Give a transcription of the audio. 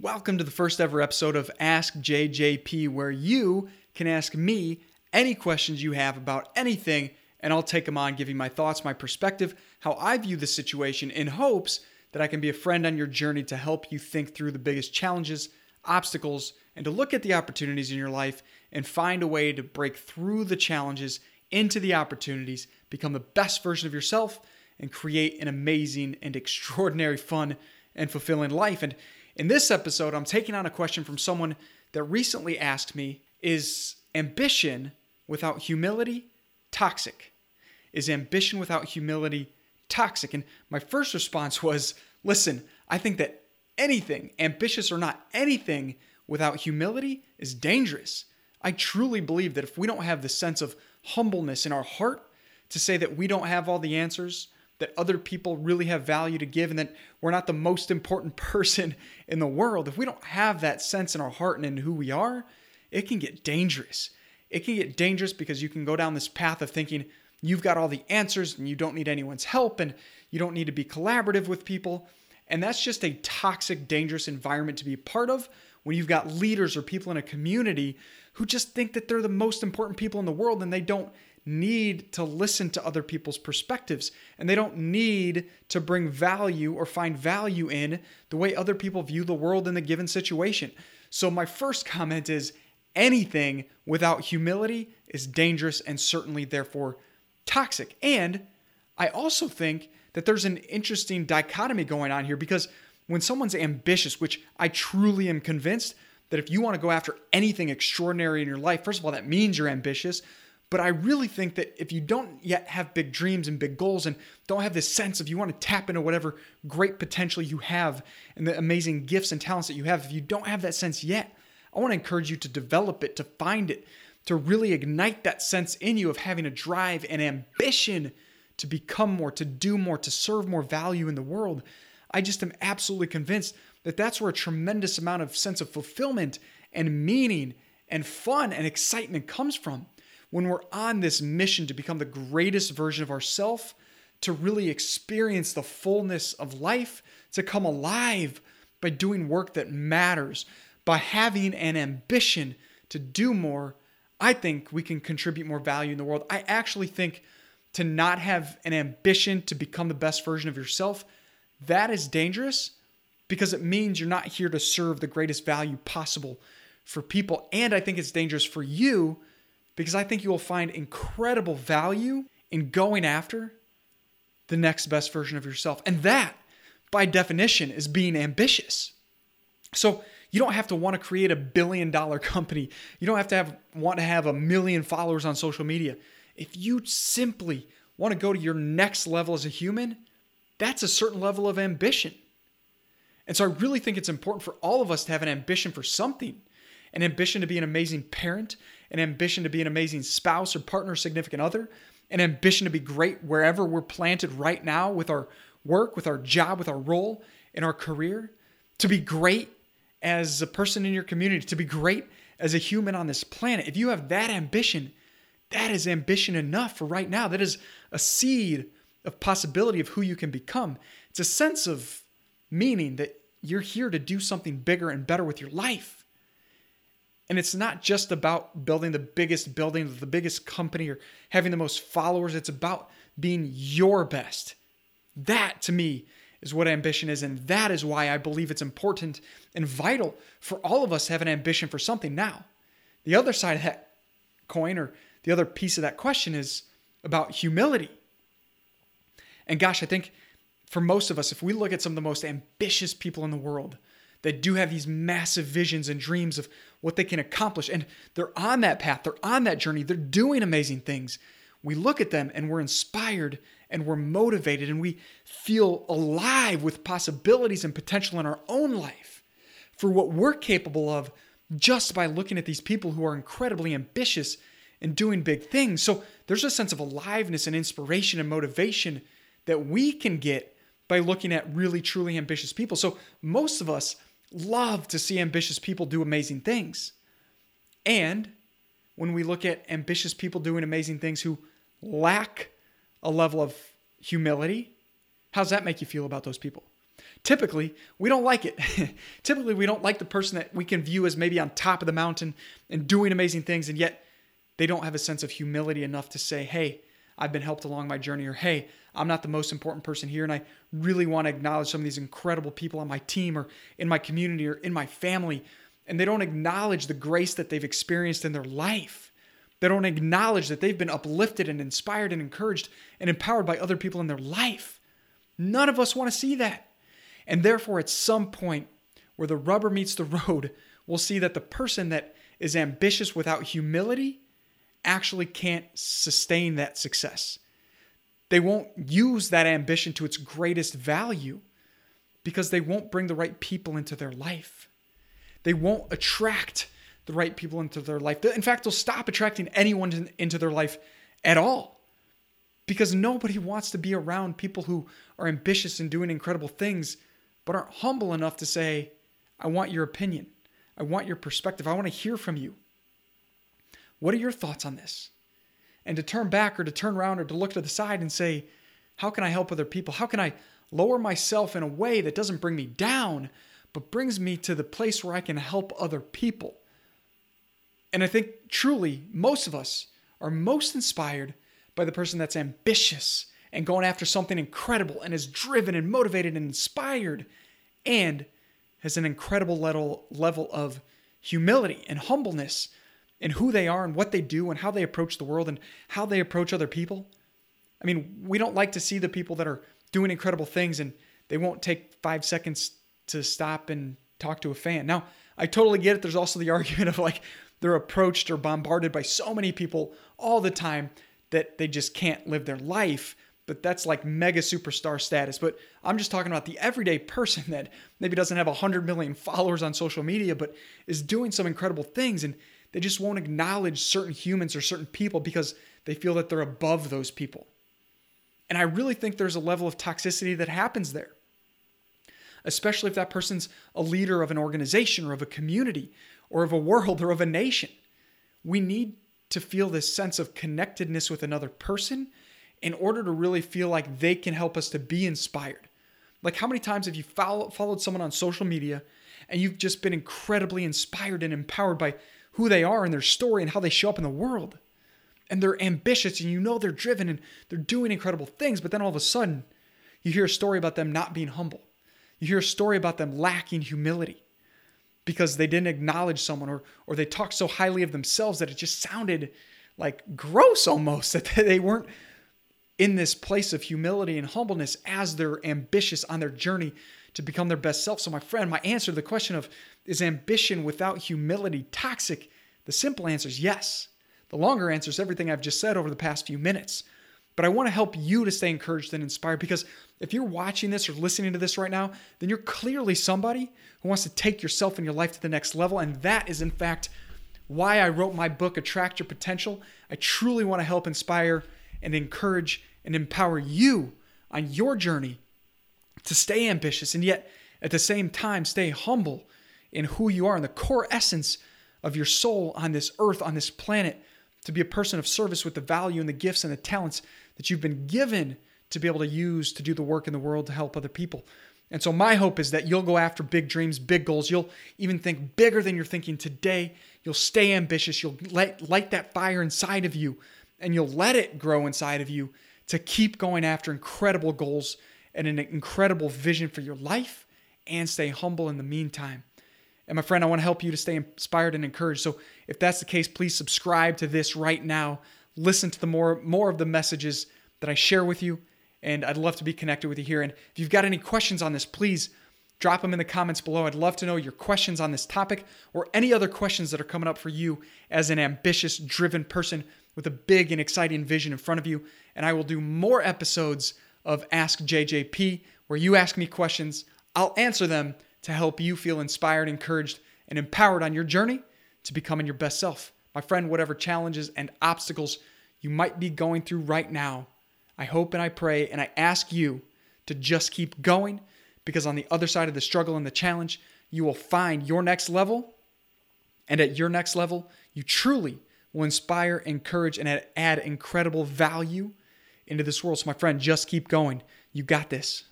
Welcome to the first ever episode of Ask JJP, where you can ask me any questions you have about anything, and I'll take them on, you my thoughts, my perspective, how I view the situation, in hopes that I can be a friend on your journey to help you think through the biggest challenges, obstacles, and to look at the opportunities in your life and find a way to break through the challenges into the opportunities, become the best version of yourself, and create an amazing and extraordinary, fun, and fulfilling life. And in this episode, I'm taking on a question from someone that recently asked me Is ambition without humility toxic? Is ambition without humility toxic? And my first response was Listen, I think that anything, ambitious or not, anything without humility is dangerous. I truly believe that if we don't have the sense of humbleness in our heart to say that we don't have all the answers, that other people really have value to give and that we're not the most important person in the world, if we don't have that sense in our heart and in who we are, it can get dangerous. It can get dangerous because you can go down this path of thinking you've got all the answers and you don't need anyone's help and you don't need to be collaborative with people. And that's just a toxic, dangerous environment to be part of when you've got leaders or people in a community who just think that they're the most important people in the world and they don't need to listen to other people's perspectives and they don't need to bring value or find value in the way other people view the world in the given situation. So, my first comment is anything without humility is dangerous and certainly, therefore, toxic. And I also think that there's an interesting dichotomy going on here because when someone's ambitious, which I truly am convinced that if you want to go after anything extraordinary in your life, first of all, that means you're ambitious. But I really think that if you don't yet have big dreams and big goals and don't have this sense of you want to tap into whatever great potential you have and the amazing gifts and talents that you have, if you don't have that sense yet, I want to encourage you to develop it, to find it, to really ignite that sense in you of having a drive and ambition to become more, to do more, to serve more value in the world. I just am absolutely convinced that that's where a tremendous amount of sense of fulfillment and meaning and fun and excitement comes from when we're on this mission to become the greatest version of ourselves, to really experience the fullness of life, to come alive by doing work that matters, by having an ambition to do more, I think we can contribute more value in the world. I actually think to not have an ambition to become the best version of yourself, that is dangerous because it means you're not here to serve the greatest value possible for people. And I think it's dangerous for you because I think you will find incredible value in going after the next best version of yourself. And that, by definition, is being ambitious. So you don't have to want to create a billion dollar company. You don't have to have want to have a million followers on social media. If you simply want to go to your next level as a human, that's a certain level of ambition. And so I really think it's important for all of us to have an ambition for something an ambition to be an amazing parent, an ambition to be an amazing spouse or partner, or significant other, an ambition to be great wherever we're planted right now with our work, with our job, with our role in our career, to be great as a person in your community, to be great as a human on this planet. If you have that ambition, that is ambition enough for right now. That is a seed of possibility of who you can become. It's a sense of meaning that you're here to do something bigger and better with your life. And it's not just about building the biggest building, the biggest company, or having the most followers. It's about being your best. That to me is what ambition is. And that is why I believe it's important and vital for all of us to have an ambition for something now. The other side of that coin, or the other piece of that question, is about humility. And gosh, I think for most of us, if we look at some of the most ambitious people in the world, that do have these massive visions and dreams of what they can accomplish. And they're on that path, they're on that journey, they're doing amazing things. We look at them and we're inspired and we're motivated and we feel alive with possibilities and potential in our own life for what we're capable of just by looking at these people who are incredibly ambitious and doing big things. So there's a sense of aliveness and inspiration and motivation that we can get by looking at really truly ambitious people. So most of us love to see ambitious people do amazing things. And when we look at ambitious people doing amazing things who lack a level of humility, how's that make you feel about those people? typically we don't like it. typically we don't like the person that we can view as maybe on top of the mountain and doing amazing things, and yet they don't have a sense of humility enough to say, hey, I've been helped along my journey, or hey, I'm not the most important person here, and I really want to acknowledge some of these incredible people on my team or in my community or in my family. And they don't acknowledge the grace that they've experienced in their life. They don't acknowledge that they've been uplifted and inspired and encouraged and empowered by other people in their life. None of us want to see that. And therefore, at some point where the rubber meets the road, we'll see that the person that is ambitious without humility actually can't sustain that success. They won't use that ambition to its greatest value because they won't bring the right people into their life. They won't attract the right people into their life. In fact, they'll stop attracting anyone into their life at all because nobody wants to be around people who are ambitious and doing incredible things but aren't humble enough to say, I want your opinion. I want your perspective. I want to hear from you. What are your thoughts on this? And to turn back or to turn around or to look to the side and say, How can I help other people? How can I lower myself in a way that doesn't bring me down, but brings me to the place where I can help other people? And I think truly, most of us are most inspired by the person that's ambitious and going after something incredible and is driven and motivated and inspired and has an incredible level, level of humility and humbleness and who they are and what they do and how they approach the world and how they approach other people. I mean, we don't like to see the people that are doing incredible things and they won't take five seconds to stop and talk to a fan. Now, I totally get it. There's also the argument of like they're approached or bombarded by so many people all the time that they just can't live their life. But that's like mega superstar status. But I'm just talking about the everyday person that maybe doesn't have 100 million followers on social media, but is doing some incredible things. And they just won't acknowledge certain humans or certain people because they feel that they're above those people. And I really think there's a level of toxicity that happens there, especially if that person's a leader of an organization or of a community or of a world or of a nation. We need to feel this sense of connectedness with another person in order to really feel like they can help us to be inspired. Like, how many times have you follow, followed someone on social media and you've just been incredibly inspired and empowered by who they are and their story and how they show up in the world. And they're ambitious and you know they're driven and they're doing incredible things, but then all of a sudden, you hear a story about them not being humble. You hear a story about them lacking humility because they didn't acknowledge someone or, or they talked so highly of themselves that it just sounded like gross almost, that they weren't in this place of humility and humbleness as they're ambitious on their journey to become their best self. So, my friend, my answer to the question of is ambition without humility toxic? The simple answer is yes. The longer answer is everything I've just said over the past few minutes. But I want to help you to stay encouraged and inspired because if you're watching this or listening to this right now, then you're clearly somebody who wants to take yourself and your life to the next level. And that is, in fact, why I wrote my book, Attract Your Potential. I truly want to help inspire and encourage and empower you on your journey to stay ambitious and yet at the same time stay humble in who you are and the core essence of your soul on this earth, on this planet, to be a person of service with the value and the gifts and the talents that you've been given to be able to use to do the work in the world to help other people. And so, my hope is that you'll go after big dreams, big goals. You'll even think bigger than you're thinking today. You'll stay ambitious. You'll let, light that fire inside of you and you'll let it grow inside of you to keep going after incredible goals and an incredible vision for your life and stay humble in the meantime. And my friend, I want to help you to stay inspired and encouraged. So if that's the case, please subscribe to this right now. Listen to the more more of the messages that I share with you, and I'd love to be connected with you here. And if you've got any questions on this, please drop them in the comments below. I'd love to know your questions on this topic or any other questions that are coming up for you as an ambitious, driven person with a big and exciting vision in front of you. And I will do more episodes of Ask JJP where you ask me questions, I'll answer them to help you feel inspired, encouraged, and empowered on your journey to becoming your best self. My friend, whatever challenges and obstacles you might be going through right now, I hope and I pray and I ask you to just keep going because on the other side of the struggle and the challenge, you will find your next level. And at your next level, you truly will inspire, encourage, and add incredible value into this world. So, my friend, just keep going. You got this.